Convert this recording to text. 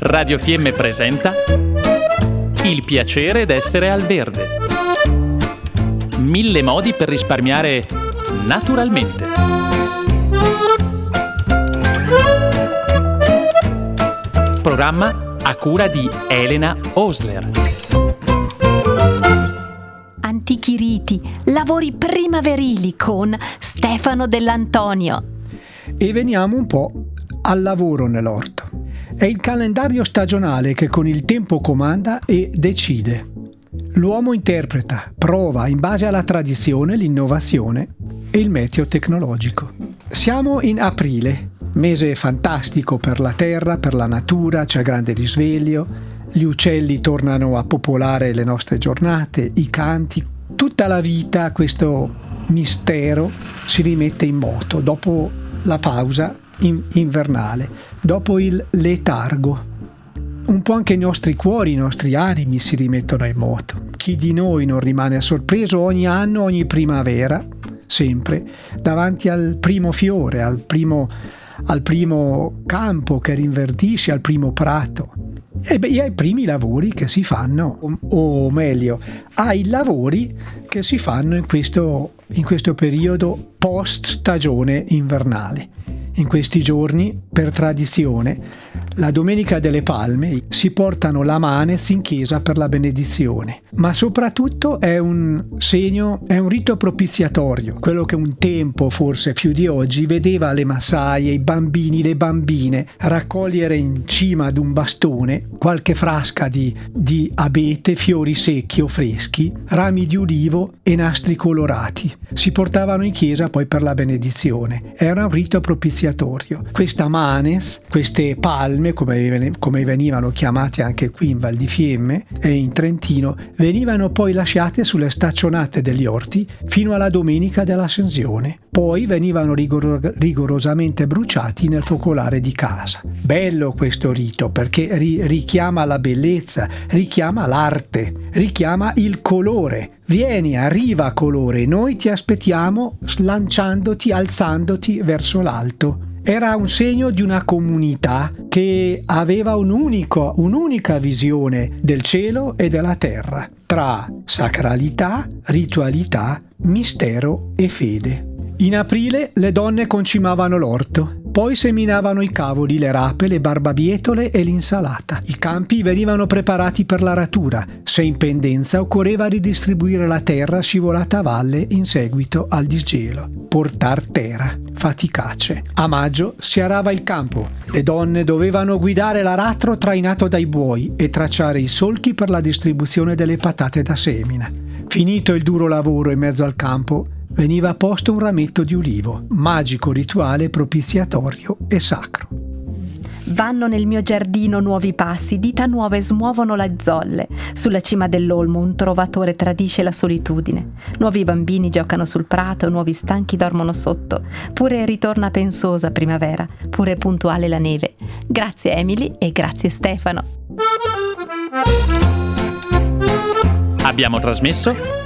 Radio Fiemme presenta Il piacere d'essere al verde. Mille modi per risparmiare naturalmente. Programma a cura di Elena Osler. Antichi riti, lavori primaverili con Stefano Dell'Antonio. E veniamo un po' al lavoro nell'orto. È il calendario stagionale che con il tempo comanda e decide. L'uomo interpreta, prova in base alla tradizione, l'innovazione e il meteo tecnologico. Siamo in aprile, mese fantastico per la terra, per la natura, c'è grande risveglio, gli uccelli tornano a popolare le nostre giornate, i canti, tutta la vita questo mistero si rimette in moto dopo la pausa in- invernale, dopo il letargo. Un po' anche i nostri cuori, i nostri animi si rimettono in moto. Chi di noi non rimane sorpreso ogni anno, ogni primavera, sempre, davanti al primo fiore, al primo al primo campo che rinverdisce, al primo prato e, beh, ai primi lavori che si fanno, o, meglio, ai lavori che si fanno in questo, in questo periodo post stagione invernale. In questi giorni, per tradizione, la Domenica delle Palme si portano la manes in chiesa per la benedizione, ma soprattutto è un segno, è un rito propiziatorio, quello che un tempo, forse più di oggi, vedeva le massaie, i bambini, le bambine raccogliere in cima ad un bastone qualche frasca di, di abete, fiori secchi o freschi, rami di ulivo e nastri colorati. Si portavano in chiesa poi per la benedizione. Era un rito propiziatorio. Questa manes, queste palme, come, come venivano chiamate anche qui in Val di Fiemme e in Trentino, venivano poi lasciate sulle staccionate degli orti fino alla domenica dell'Ascensione. Poi venivano rigor- rigorosamente bruciati nel focolare di casa. Bello questo rito perché ri- richiama la bellezza, richiama l'arte, richiama il colore. Vieni, arriva colore, noi ti aspettiamo slanciandoti, alzandoti verso l'alto era un segno di una comunità che aveva un unico, un'unica visione del cielo e della terra, tra sacralità, ritualità, mistero e fede. In aprile le donne concimavano l'orto, poi seminavano i cavoli, le rape, le barbabietole e l'insalata. I campi venivano preparati per l'aratura. Se in pendenza occorreva ridistribuire la terra scivolata a valle in seguito al disgelo. Portar terra, faticace. A maggio si arava il campo. Le donne dovevano guidare l'aratro trainato dai buoi e tracciare i solchi per la distribuzione delle patate da semina. Finito il duro lavoro in mezzo al campo, veniva posto un rametto di ulivo, magico rituale propiziatorio e sacro. Vanno nel mio giardino nuovi passi, dita nuove smuovono le zolle. Sulla cima dell'olmo un trovatore tradisce la solitudine. Nuovi bambini giocano sul prato, nuovi stanchi dormono sotto. Pure ritorna pensosa primavera, pure puntuale la neve. Grazie Emily e grazie Stefano. Abbiamo trasmesso